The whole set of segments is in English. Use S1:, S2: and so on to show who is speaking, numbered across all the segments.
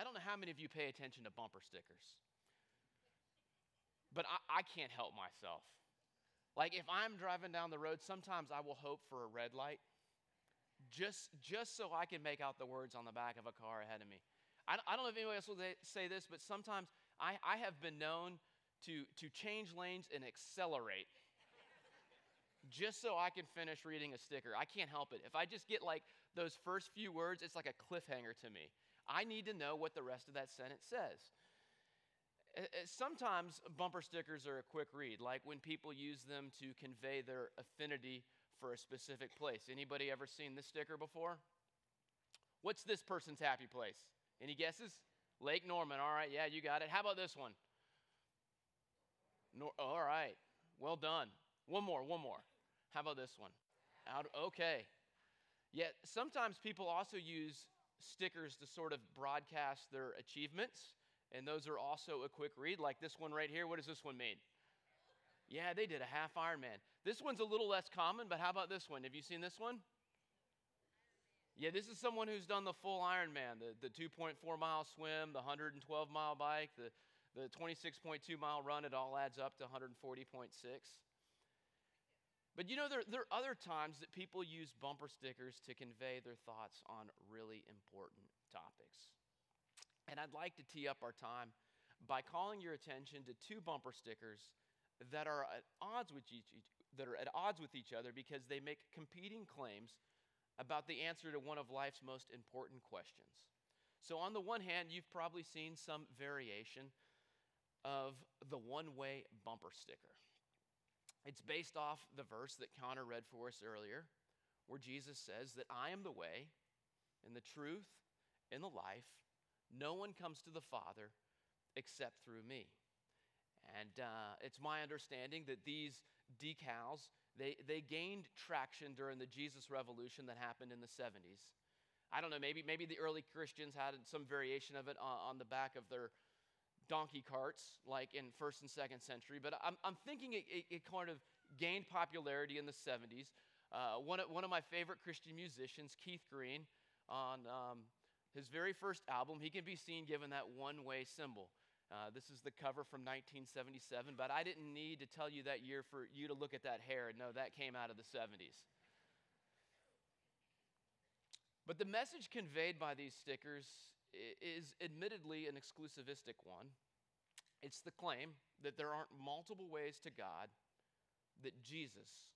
S1: I don't know how many of you pay attention to bumper stickers, but I, I can't help myself. Like if I'm driving down the road, sometimes I will hope for a red light just, just so I can make out the words on the back of a car ahead of me. I, I don't know if anybody else will say this, but sometimes I, I have been known to, to change lanes and accelerate just so I can finish reading a sticker. I can't help it. If I just get like those first few words, it's like a cliffhanger to me. I need to know what the rest of that sentence says. Sometimes bumper stickers are a quick read, like when people use them to convey their affinity for a specific place. Anybody ever seen this sticker before? What's this person's happy place? Any guesses? Lake Norman. All right, yeah, you got it. How about this one? Nor- all right, well done. One more, one more. How about this one? Out, okay. Yet sometimes people also use stickers to sort of broadcast their achievements, and those are also a quick read, like this one right here. What does this one mean? Yeah, they did a half Ironman. This one's a little less common, but how about this one? Have you seen this one? Yeah, this is someone who's done the full Ironman, the, the 2.4 mile swim, the 112 mile bike, the, the 26.2 mile run. It all adds up to 140.6. But you know, there, there are other times that people use bumper stickers to convey their thoughts on really important topics. And I'd like to tee up our time by calling your attention to two bumper stickers that are at odds with each, that are at odds with each other because they make competing claims about the answer to one of life's most important questions. So on the one hand, you've probably seen some variation of the one-way bumper sticker. It's based off the verse that Connor read for us earlier, where Jesus says that I am the way and the truth and the life. No one comes to the Father except through me. And uh, it's my understanding that these decals, they, they gained traction during the Jesus Revolution that happened in the 70s. I don't know, maybe, maybe the early Christians had some variation of it on, on the back of their donkey carts, like in first and second century, but I'm, I'm thinking it, it, it kind of gained popularity in the 70s. Uh, one, of, one of my favorite Christian musicians, Keith Green, on um, his very first album, he can be seen given that one way symbol. Uh, this is the cover from 1977, but I didn't need to tell you that year for you to look at that hair and know that came out of the 70s. But the message conveyed by these stickers is admittedly an exclusivistic one. It's the claim that there aren't multiple ways to God, that Jesus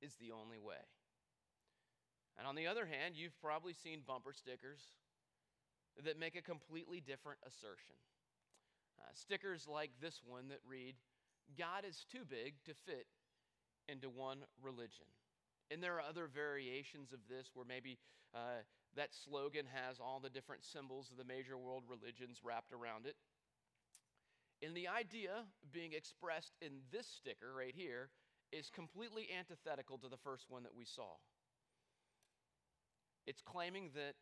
S1: is the only way. And on the other hand, you've probably seen bumper stickers that make a completely different assertion. Uh, stickers like this one that read, God is too big to fit into one religion. And there are other variations of this where maybe uh, that slogan has all the different symbols of the major world religions wrapped around it. And the idea being expressed in this sticker right here is completely antithetical to the first one that we saw. It's claiming that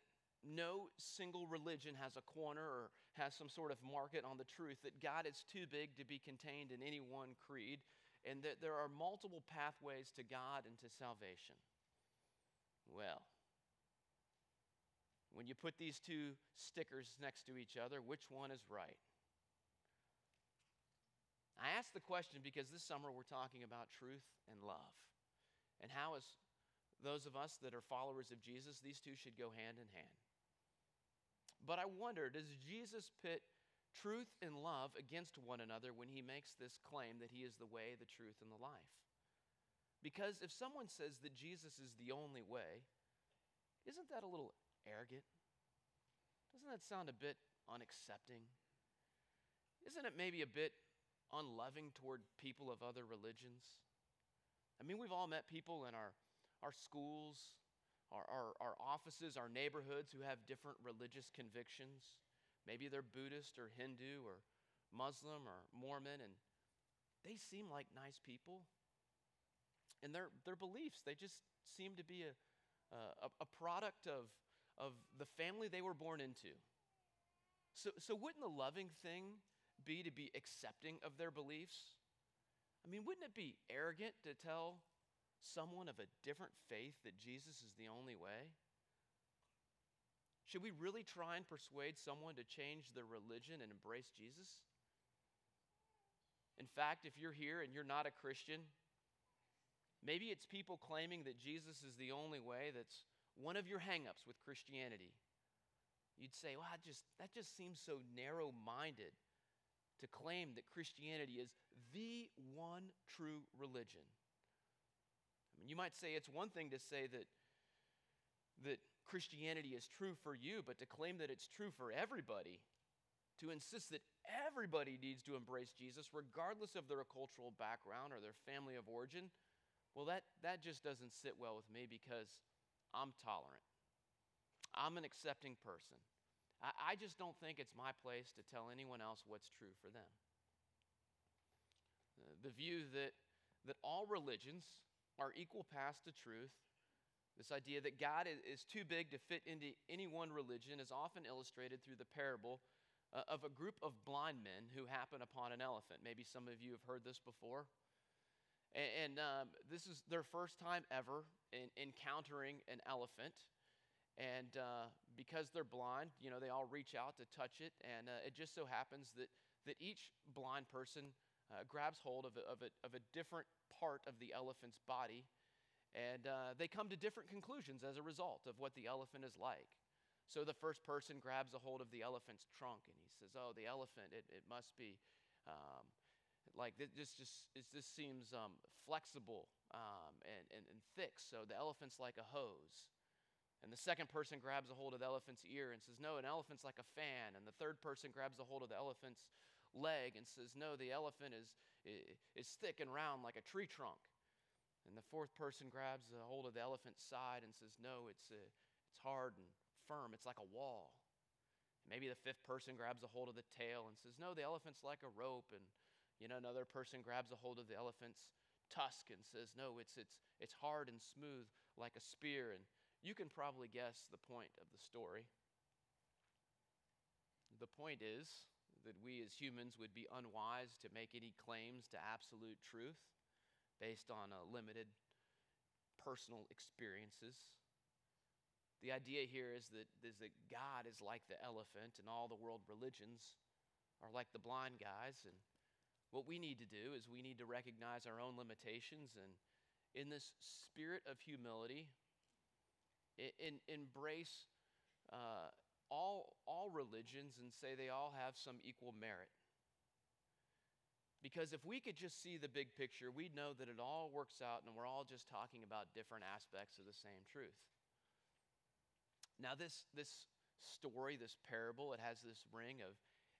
S1: no single religion has a corner or has some sort of market on the truth, that God is too big to be contained in any one creed, and that there are multiple pathways to God and to salvation. Well, when you put these two stickers next to each other, which one is right? I ask the question because this summer we're talking about truth and love. And how, as those of us that are followers of Jesus, these two should go hand in hand. But I wonder does Jesus pit truth and love against one another when he makes this claim that he is the way, the truth, and the life. Because if someone says that Jesus is the only way, isn't that a little arrogant? Doesn't that sound a bit unaccepting? Isn't it maybe a bit unloving toward people of other religions? I mean, we've all met people in our, our schools, our, our, our offices, our neighborhoods who have different religious convictions. Maybe they're Buddhist or Hindu or Muslim or Mormon, and they seem like nice people. And their, their beliefs, they just seem to be a, a, a product of, of the family they were born into. So, so, wouldn't the loving thing be to be accepting of their beliefs? I mean, wouldn't it be arrogant to tell someone of a different faith that Jesus is the only way? Should we really try and persuade someone to change their religion and embrace Jesus? In fact, if you're here and you're not a Christian, maybe it's people claiming that Jesus is the only way that's one of your hangups with Christianity. You'd say, well, just, that just seems so narrow minded to claim that Christianity is the one true religion. I mean, you might say it's one thing to say that, that Christianity is true for you, but to claim that it's true for everybody, to insist that everybody needs to embrace Jesus, regardless of their cultural background or their family of origin, well, that, that just doesn't sit well with me because I'm tolerant. I'm an accepting person. I, I just don't think it's my place to tell anyone else what's true for them. Uh, the view that, that all religions are equal paths to truth, this idea that God is, too big to fit into any one religion, is often illustrated through the parable uh, of a group of blind men who happen upon an elephant. Maybe some of you have heard this before. And, and um, this is their first time ever in encountering an elephant. And uh, because they're blind, you know, they all reach out to touch it. And uh, it just so happens that, that each blind person uh, grabs hold of a, of, a, of a different part of the elephant's body. And uh, they come to different conclusions as a result of what the elephant is like. So the first person grabs a hold of the elephant's trunk and he says, Oh, the elephant, it, it must be um, like this, just, this seems um, flexible um, and, and, and thick. So the elephant's like a hose. And the second person grabs a hold of the elephant's ear and says, No, an elephant's like a fan. And the third person grabs a hold of the elephant's leg and says, No, the elephant is, is thick and round like a tree trunk. And the fourth person grabs a hold of the elephant's side and says, No, it's, uh, it's hard and firm. It's like a wall. Maybe the fifth person grabs a hold of the tail and says, No, the elephant's like a rope. And you know, another person grabs a hold of the elephant's tusk and says, No, it's, it's, it's hard and smooth like a spear. And you can probably guess the point of the story. The point is that we as humans would be unwise to make any claims to absolute truth based on a limited personal experiences. The idea here is that, is that God is like the elephant, and all the world religions are like the blind guys. And what we need to do is we need to recognize our own limitations and, in this spirit of humility, in, embrace uh, all, all religions and say they all have some equal merit. Because if we could just see the big picture, we'd know that it all works out and we're all just talking about different aspects of the same truth. Now, this, this story, this parable, it has this ring of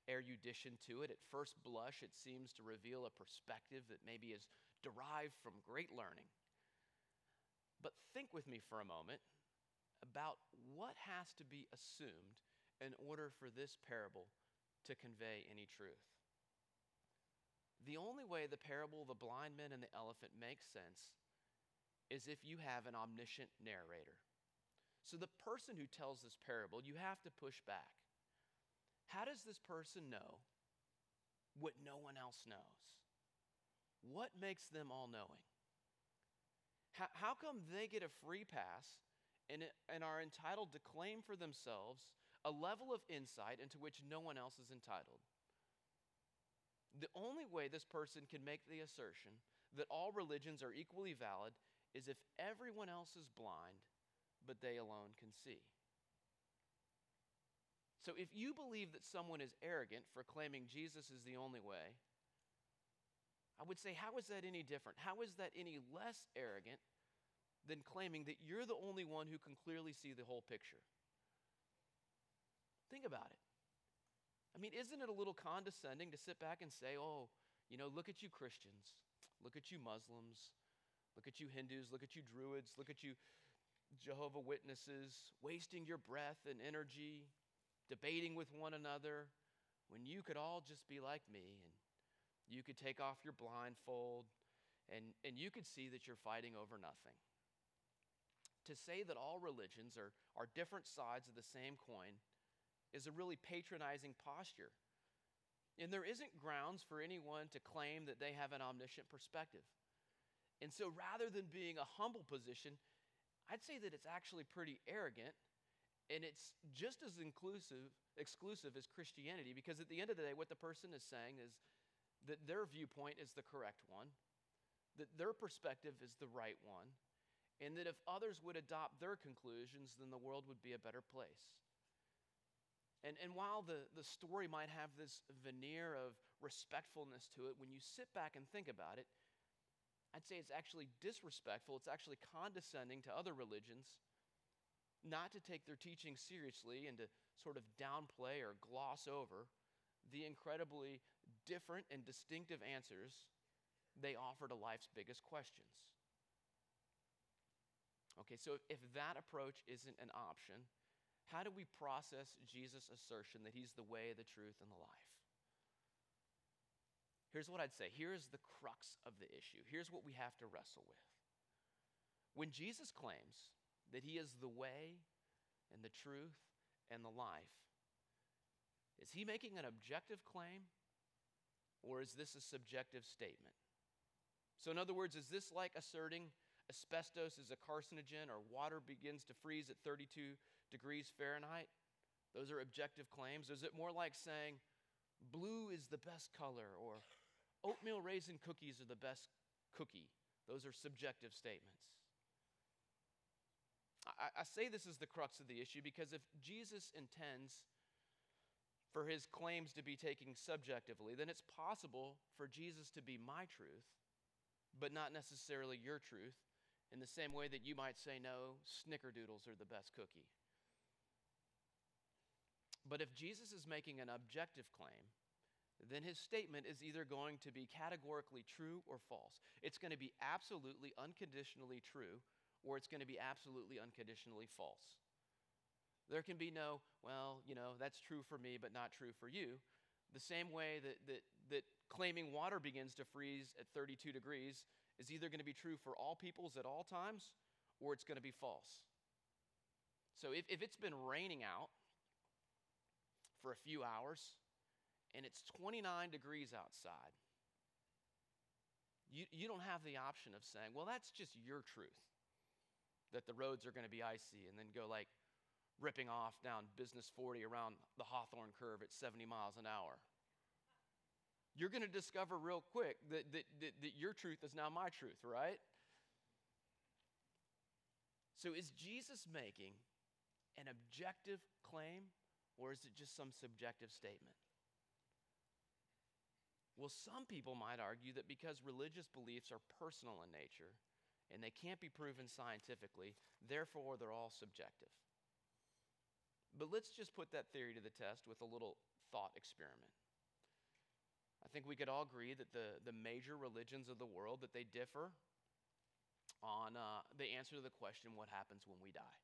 S1: erudition to it. At first blush, it seems to reveal a perspective that maybe is derived from great learning. But think with me for a moment about what has to be assumed in order for this parable to convey any truth. The only way the parable of the blind men and the elephant makes sense is if you have an omniscient narrator. So, the person who tells this parable, you have to push back. How does this person know what no one else knows? What makes them all knowing? How, how come they get a free pass and, and are entitled to claim for themselves a level of insight into which no one else is entitled. The only way this person can make the assertion that all religions are equally valid is if everyone else is blind, but they alone can see. So if you believe that someone is arrogant for claiming Jesus is the only way, I would say, how is that any different? How is that any less arrogant than claiming that you're the only one who can clearly see the whole picture. Think about it. I mean, isn't it a little condescending to sit back and say, oh, you know, look at you Christians, look at you Muslims, look at you Hindus, look at you Druids, look at you Jehovah Witnesses, wasting your breath and energy, debating with one another, when you could all just be like me and you could take off your blindfold and, and you could see that you're fighting over nothing to say that all religions are, are different sides of the same coin is a really patronizing posture. And there isn't grounds for anyone to claim that they have an omniscient perspective. And so rather than being a humble position, I'd say that it's actually pretty arrogant And it's just as inclusive, exclusive as Christianity because at the end of the day, what the person is saying is that their viewpoint is the correct one, that their perspective is the right one, and that if others would adopt their conclusions, then the world would be a better place. And, and while the, the story might have this veneer of respectfulness to it, when you sit back and think about it, I'd say it's actually disrespectful, it's actually condescending to other religions not to take their teaching seriously and to sort of downplay or gloss over the incredibly different and distinctive answers they offer to life's biggest questions. Okay, so if that approach isn't an option, how do we process Jesus' assertion that he's the way, the truth, and the life? Here's what I'd say. Here's the crux of the issue. Here's what we have to wrestle with. When Jesus claims that He is the way and the truth and the life. Is He making an objective claim or is this a subjective statement? So, in other words, is this like asserting asbestos is a carcinogen or water begins to freeze at 32 degrees Fahrenheit? Those are objective claims. Is it more like saying blue is the best color or oatmeal raisin cookies are the best cookie? Those are subjective statements. I, I say this is the crux of the issue because if Jesus intends for his claims to be taken subjectively, then it's possible for Jesus to be my truth, but not necessarily your truth, in the same way that you might say, no, snickerdoodles are the best cookie. But if Jesus is making an objective claim, then his statement is either going to be categorically true or false. It's going to be absolutely unconditionally true or it's going to be absolutely unconditionally false. There can be no, well, you know, that's true for me, but not true for you. The same way that, that, that claiming water begins to freeze at 32 degrees is either going to be true for all peoples at all times or it's going to be false. So if, if it's been raining out for a few hours and it's 29 degrees outside, you, you don't have the option of saying, well, that's just your truth that the roads are going to be icy and then go like ripping off down Business 40 around the Hawthorne curve at 70 miles an hour. You're going to discover real quick that, that, that, that your truth is now my truth, right? So is Jesus making an objective claim or is it just some subjective statement? Well, some people might argue that because religious beliefs are personal in nature, and they can't be proven scientifically, therefore, they're all subjective. But let's just put that theory to the test with a little thought experiment. I think we could all agree that the, the major religions of the world that they differ on uh, the answer to the question what happens when we die.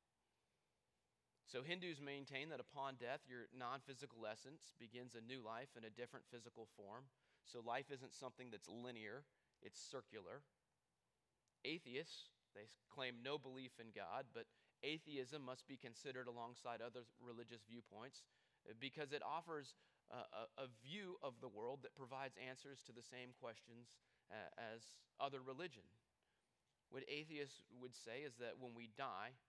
S1: So Hindus maintain that upon death your non-physical essence begins a new life in a different physical form. So life isn't something that's linear, it's circular. Atheists, they claim no belief in God, but atheism must be considered alongside other religious viewpoints uh, because it offers a, a, view of the world that provides answers to the same questions uh, as other religion. What atheists would say is that when we die,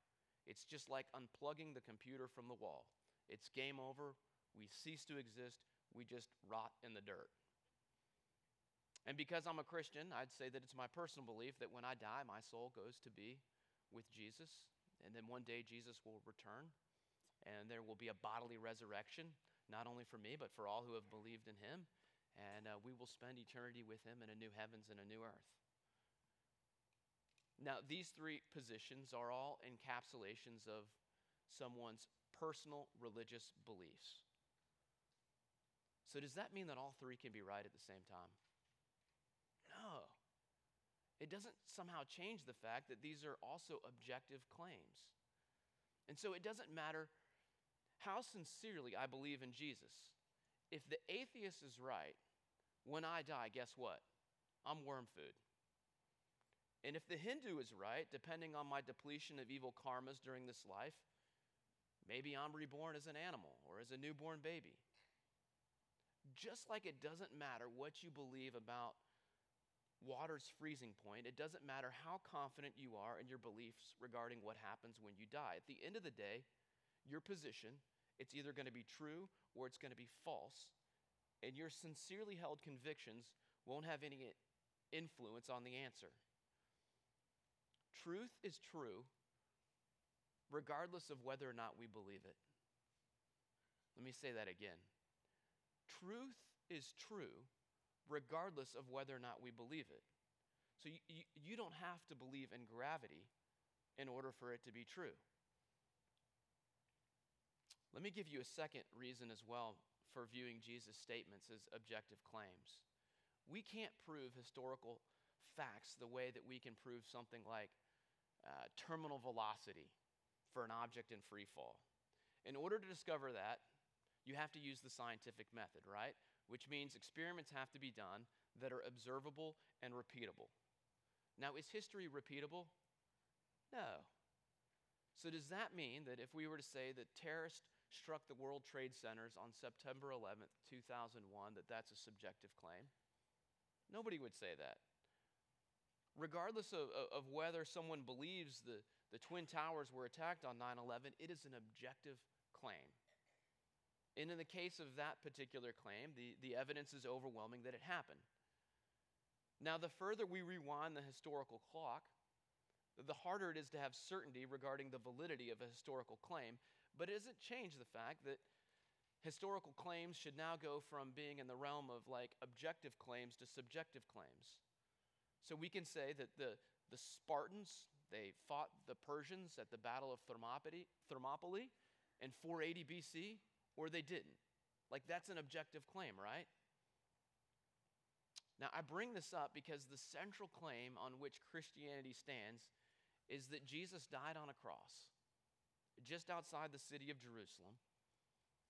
S1: it's just like unplugging the computer from the wall. It's game over, we cease to exist, we just rot in the dirt. And because I'm a Christian, I'd say that it's my personal belief that when I die, my soul goes to be with Jesus. And then one day Jesus will return, and there will be a bodily resurrection, not only for me, but for all who have believed in him. And uh, we will spend eternity with him in a new heavens and a new earth. Now, these three positions are all encapsulations of someone's personal religious beliefs. So, does that mean that all three can be right at the same time? It doesn't somehow change the fact that these are also objective claims. And so it doesn't matter how sincerely I believe in Jesus. If the atheist is right, when I die, guess what? I'm worm food. And if the Hindu is right, depending on my depletion of evil karmas during this life, maybe I'm reborn as an animal or as a newborn baby. Just like it doesn't matter what you believe about water's freezing point, it doesn't matter how confident you are in your beliefs regarding what happens when you die. At the end of the day, your position, it's either going to be true or it's going to be false. And your sincerely held convictions won't have any influence on the answer. Truth is true regardless of whether or not we believe it. Let me say that again. Truth is true regardless of whether or not we believe it. So you, you, you, don't have to believe in gravity in order for it to be true. Let me give you a second reason as well for viewing Jesus' statements as objective claims. We can't prove historical facts the way that we can prove something like uh, terminal velocity for an object in free fall. In order to discover that, you have to use the scientific method, right? Which means experiments have to be done that are observable and repeatable. Now, is history repeatable? No. So, does that mean that if we were to say that terrorists struck the World Trade Centers on September 11th, 2001, that that's a subjective claim? Nobody would say that. Regardless of, of whether someone believes the, the Twin Towers were attacked on 9 11, it is an objective claim. And in the case of that particular claim, the, the evidence is overwhelming that it happened. Now, the further we rewind the historical clock, the harder it is to have certainty regarding the validity of a historical claim, but it doesn't change the fact that historical claims should now go from being in the realm of like objective claims to subjective claims. So we can say that the, the Spartans, they fought the Persians at the Battle of Thermopylae, Thermopylae in 480 BC or they didn't. Like, that's an objective claim, right? Now, I bring this up because the central claim on which Christianity stands is that Jesus died on a cross just outside the city of Jerusalem,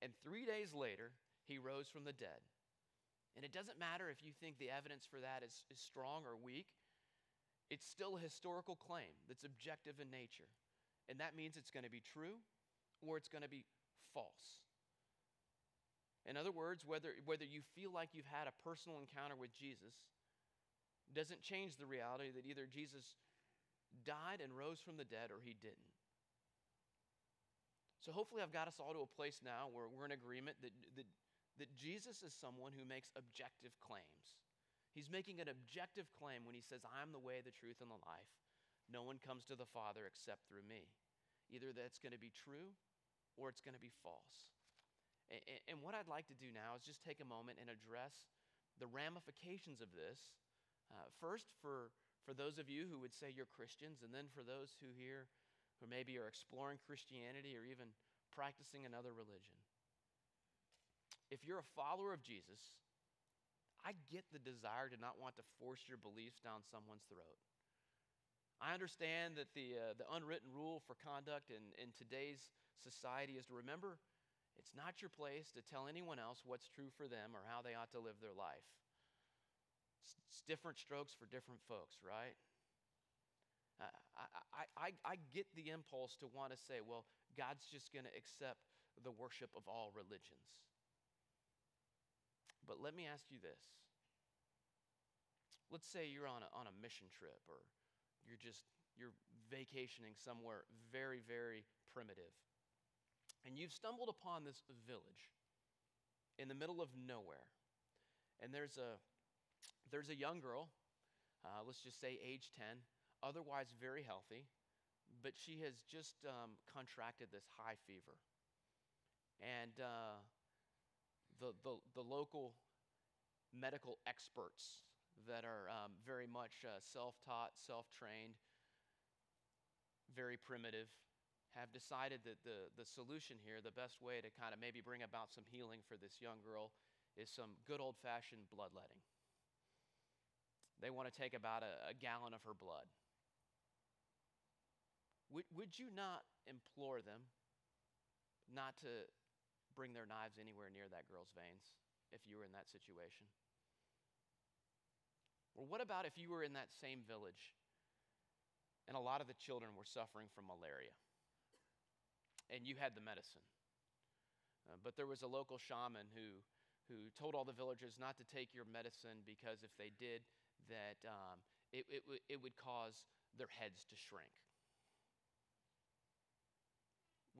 S1: and three days later, he rose from the dead. And it doesn't matter if you think the evidence for that is, is strong or weak, it's still a historical claim that's objective in nature. And that means it's going to be true or it's going to be false. In other words, whether, whether you feel like you've had a personal encounter with Jesus doesn't change the reality that either Jesus died and rose from the dead or he didn't. So hopefully, I've got us all to a place now where we're in agreement that, that, that Jesus is someone who makes objective claims. He's making an objective claim when he says, I'm the way, the truth, and the life. No one comes to the Father except through me. Either that's going to be true or it's going to be false. And what I'd like to do now is just take a moment and address the ramifications of this. Uh, first, for, for those of you who would say you're Christians, and then for those who here who maybe are exploring Christianity or even practicing another religion. If you're a follower of Jesus, I get the desire to not want to force your beliefs down someone's throat. I understand that the, uh, the unwritten rule for conduct in, in today's society is to remember it's not your place to tell anyone else what's true for them or how they ought to live their life. It's, it's different strokes for different folks, right? I, I, I, I get the impulse to want to say, well, God's just going to accept the worship of all religions. But let me ask you this. Let's say you're on a, on a mission trip or you're just you're vacationing somewhere very, very primitive and you've stumbled upon this village in the middle of nowhere. And there's a, there's a young girl, uh, let's just say age 10, otherwise very healthy, but she has just um, contracted this high fever. And uh, the, the, the local medical experts that are um, very much uh, self taught, self trained, very primitive, have decided that the, the solution here, the best way to kind of maybe bring about some healing for this young girl, is some good old fashioned bloodletting. They want to take about a, a gallon of her blood. Would, would you not implore them not to bring their knives anywhere near that girl's veins if you were in that situation? Or what about if you were in that same village and a lot of the children were suffering from malaria? And you had the medicine. Uh, but there was a local shaman who, who told all the villagers not to take your medicine because if they did, that um, it, it, it would cause their heads to shrink.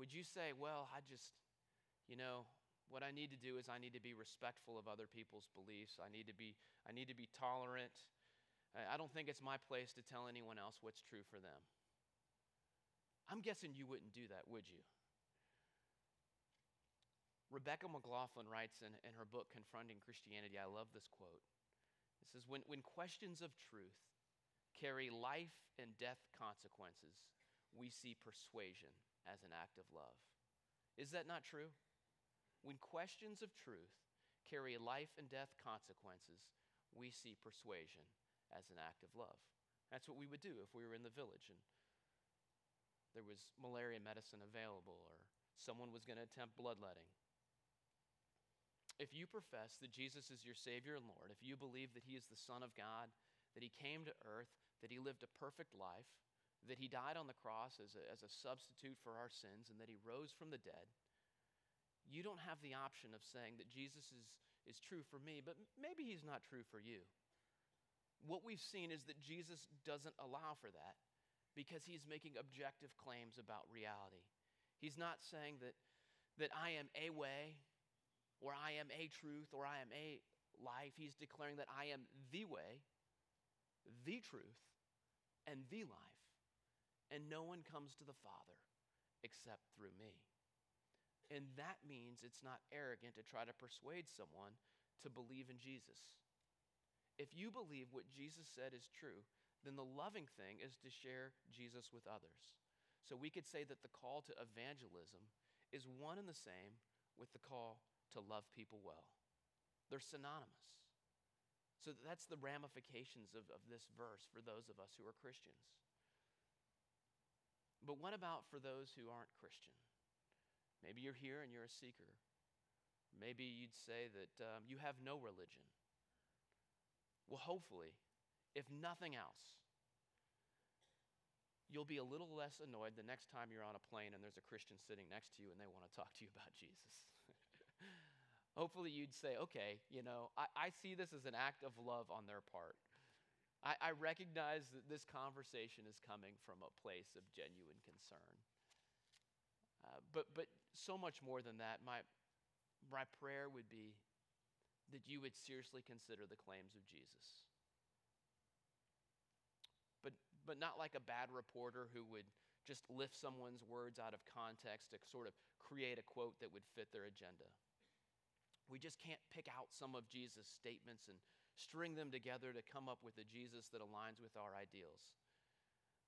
S1: Would you say, well, I just, you know, what I need to do is I need to be respectful of other people's beliefs. I need to be, I need to be tolerant. I don't think it's my place to tell anyone else what's true for them. I'm guessing you wouldn't do that, would you? Rebecca McLaughlin writes in, in her book, Confronting Christianity, I love this quote. It says, when, when questions of truth carry life and death consequences, we see persuasion as an act of love. Is that not true? When questions of truth carry life and death consequences, we see persuasion as an act of love. That's what we would do if we were in the village and there was malaria medicine available or someone was going to attempt bloodletting if you profess that Jesus is your Savior and Lord, if you believe that He is the Son of God, that He came to earth, that He lived a perfect life, that He died on the cross as a, as a substitute for our sins, and that He rose from the dead, you don't have the option of saying that Jesus is, is true for me, but maybe He's not true for you. What we've seen is that Jesus doesn't allow for that because He's making objective claims about reality. He's not saying that, that I am a way or I am a truth, or I am a life. He's declaring that I am the way, the truth, and the life. And no one comes to the Father except through me. And that means it's not arrogant to try to persuade someone to believe in Jesus. If you believe what Jesus said is true, then the loving thing is to share Jesus with others. So we could say that the call to evangelism is one and the same with the call to love people well. They're synonymous. So that's the ramifications of, of this verse for those of us who are Christians. But what about for those who aren't Christian? Maybe you're here and you're a seeker. Maybe you'd say that um, you have no religion. Well, hopefully, if nothing else, you'll be a little less annoyed the next time you're on a plane and there's a Christian sitting next to you and they want to talk to you about Jesus. Hopefully you'd say, okay, you know, I, I see this as an act of love on their part. I, I recognize that this conversation is coming from a place of genuine concern. Uh, but, but so much more than that, my, my prayer would be that you would seriously consider the claims of Jesus. But, but not like a bad reporter who would just lift someone's words out of context to sort of create a quote that would fit their agenda. We just can't pick out some of Jesus' statements and string them together to come up with a Jesus that aligns with our ideals.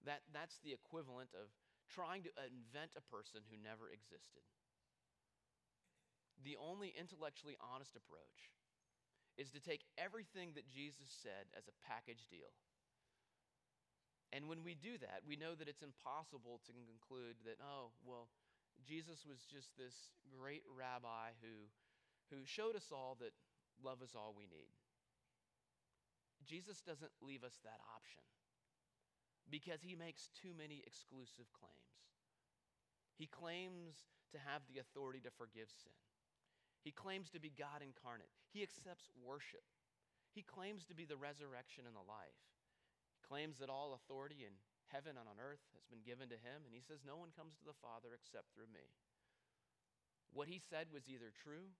S1: That, that's the equivalent of trying to invent a person who never existed. The only intellectually honest approach is to take everything that Jesus said as a package deal. And when we do that, we know that it's impossible to conclude that, oh, well, Jesus was just this great rabbi who who showed us all that love is all we need. Jesus doesn't leave us that option because he makes too many exclusive claims. He claims to have the authority to forgive sin. He claims to be God incarnate. He accepts worship. He claims to be the resurrection and the life. He claims that all authority in heaven and on earth has been given to him, and he says, No one comes to the Father except through me. What he said was either true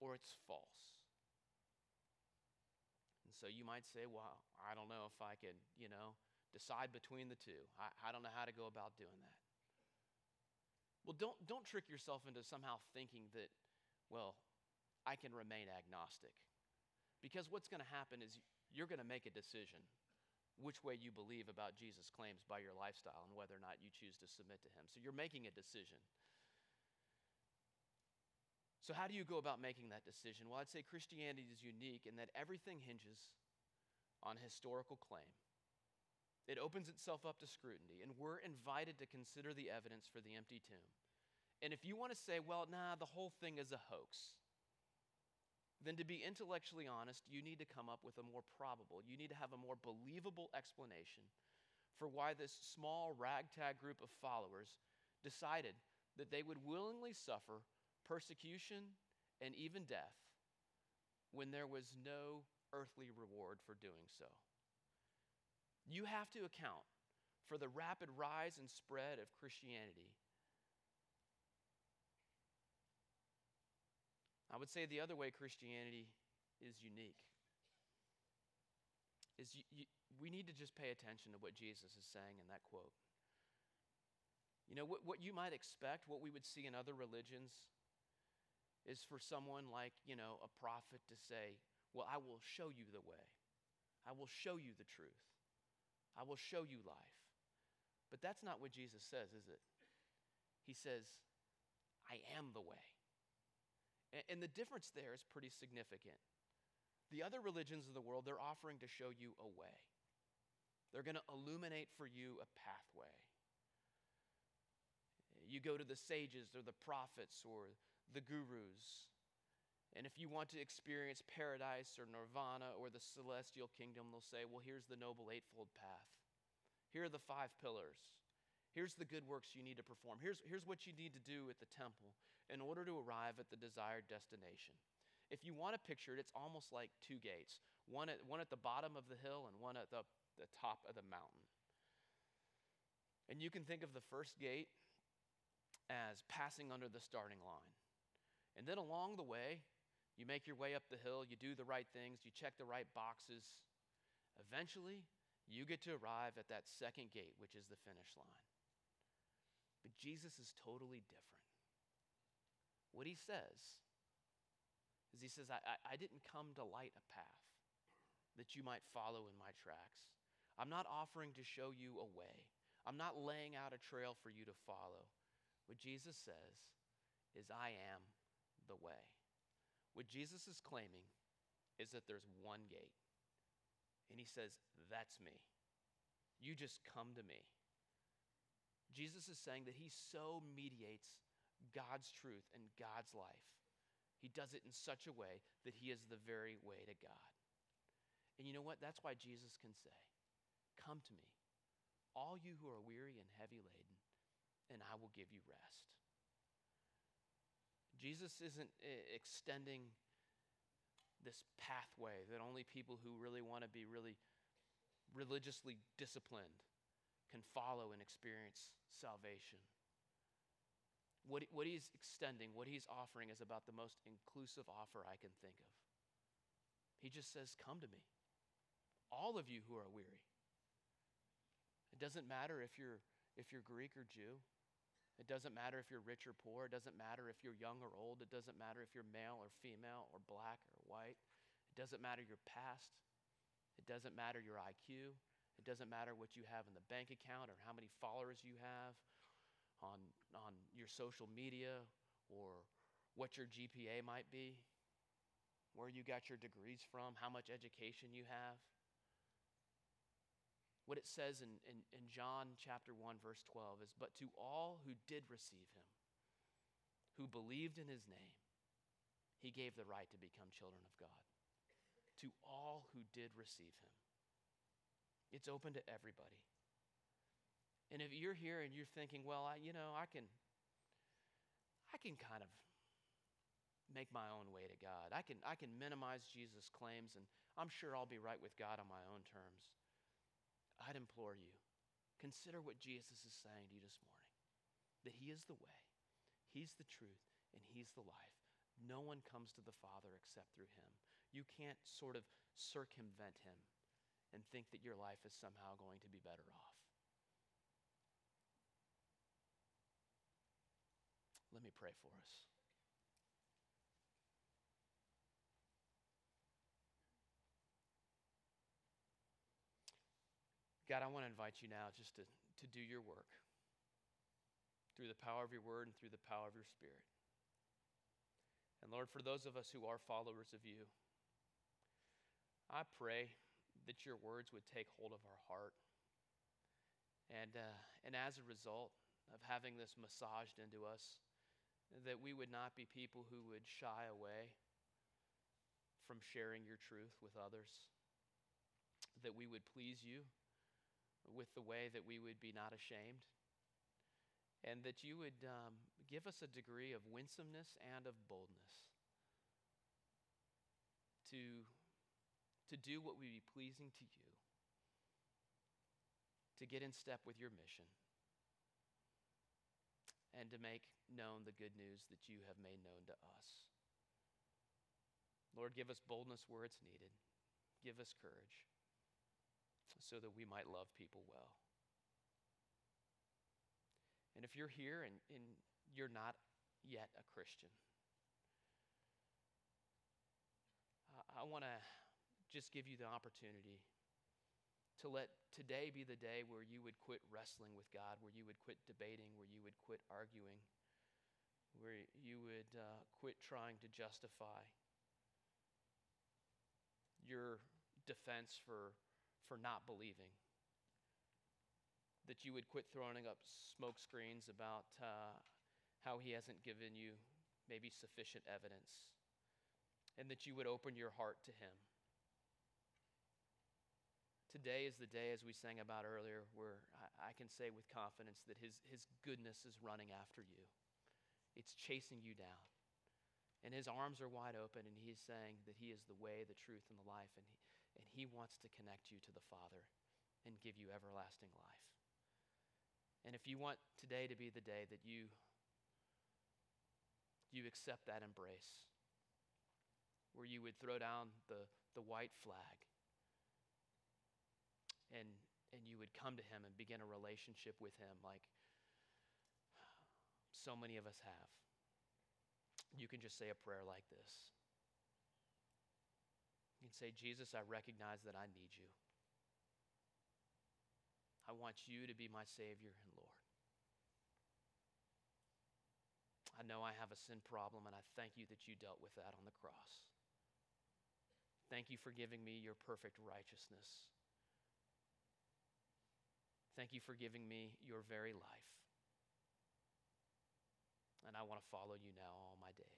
S1: or it's false. And so you might say, well, I don't know if I can, you know, decide between the two. I, I don't know how to go about doing that. Well, don't, don't trick yourself into somehow thinking that, well, I can remain agnostic. Because what's going to happen is you're going to make a decision which way you believe about Jesus' claims by your lifestyle and whether or not you choose to submit to him. So you're making a decision. So, how do you go about making that decision? Well, I'd say Christianity is unique in that everything hinges on historical claim. It opens itself up to scrutiny, and we're invited to consider the evidence for the empty tomb. And if you want to say, well, nah, the whole thing is a hoax, then to be intellectually honest, you need to come up with a more probable, you need to have a more believable explanation for why this small ragtag group of followers decided that they would willingly suffer persecution, and even death when there was no earthly reward for doing so. You have to account for the rapid rise and spread of Christianity. I would say the other way Christianity is unique is you, you, we need to just pay attention to what Jesus is saying in that quote. You know, what, what you might expect, what we would see in other religions, is for someone like, you know, a prophet to say, Well, I will show you the way. I will show you the truth. I will show you life. But that's not what Jesus says, is it? He says, I am the way. And, the difference there is pretty significant. The other religions of the world, they're offering to show you a way. They're going to illuminate for you a pathway. You go to the sages or the prophets or the gurus. And if you want to experience paradise or nirvana or the celestial kingdom, they'll say, well, here's the Noble Eightfold Path. Here are the five pillars. Here's the good works you need to perform. Here's, here's what you need to do at the temple in order to arrive at the desired destination. If you want to picture it, it's almost like two gates one at, one at the bottom of the hill and one at the, the top of the mountain. And you can think of the first gate as passing under the starting line. And then along the way, you make your way up the hill, you do the right things, you check the right boxes. Eventually, you get to arrive at that second gate, which is the finish line. But Jesus is totally different. What he says is he says, I, I, I didn't come to light a path that you might follow in my tracks. I'm not offering to show you a way. I'm not laying out a trail for you to follow. What Jesus says is, I am the way. What Jesus is claiming is that there's one gate. And he says, That's me. You just come to me. Jesus is saying that he so mediates God's truth and God's life he does it in such a way that he is the very way to God. And you know what? That's why Jesus can say, Come to me, all you who are weary and heavy laden, and I will give you rest. Jesus isn't eh, extending this pathway that only people who really want to be really religiously disciplined can follow and experience salvation. What, what he's extending, what he's offering is about the most inclusive offer I can think of. He just says, Come to me, all of you who are weary. It doesn't matter if you're, if you're Greek or Jew. It doesn't matter if you're rich or poor. It doesn't matter if you're young or old. It doesn't matter if you're male or female or black or white. It doesn't matter your past. It doesn't matter your IQ. It doesn't matter what you have in the bank account or how many followers you have on, on your social media or what your GPA might be, where you got your degrees from, how much education you have. What it says in, in, in John chapter 1, verse 12 is, But to all who did receive him, who believed in his name, he gave the right to become children of God. To all who did receive him. It's open to everybody. And if you're here and you're thinking, well, I, you know, I can, I can kind of make my own way to God. I can, I can minimize Jesus' claims, and I'm sure I'll be right with God on my own terms. I'd implore you, consider what Jesus is saying to you this morning that He is the way, He's the truth, and He's the life. No one comes to the Father except through Him. You can't sort of circumvent Him and think that your life is somehow going to be better off. Let me pray for us. God, I want to invite you now just to, to do your work through the power of your word and through the power of your spirit. And Lord, for those of us who are followers of you, I pray that your words would take hold of our heart. And, uh, and as a result of having this massaged into us, that we would not be people who would shy away from sharing your truth with others, that we would please you with the way that we would be not ashamed, and that you would um, give us a degree of winsomeness and of boldness to, to do what would be pleasing to you, to get in step with your mission and to make known the good news that you have made known to us. Lord, give us boldness where it's needed. Give us courage so that we might love people well. And if you're here and, and you're not yet a Christian, I, I want to just give you the opportunity to let today be the day where you would quit wrestling with God, where you would quit debating, where you would quit arguing, where you would uh, quit trying to justify your defense for, for not believing. That you would quit throwing up smoke screens about uh, how he hasn't given you maybe sufficient evidence, and that you would open your heart to him Today is the day, as we sang about earlier, where I, I can say with confidence that his, his goodness is running after you. It's chasing you down. And his arms are wide open, and he's saying that he is the way, the truth, and the life. And he, he wants to connect you to the Father and give you everlasting life. And if you want today to be the day that you, you accept that embrace, where you would throw down the, the white flag and, and you would come to him and begin a relationship with him like so many of us have, you can just say a prayer like this. You can say, Jesus, I recognize that I need you. I want you to be my Savior and Lord. I know I have a sin problem, and I thank you that you dealt with that on the cross. Thank you for giving me your perfect righteousness. Thank you for giving me your very life. And I want to follow you now all my days.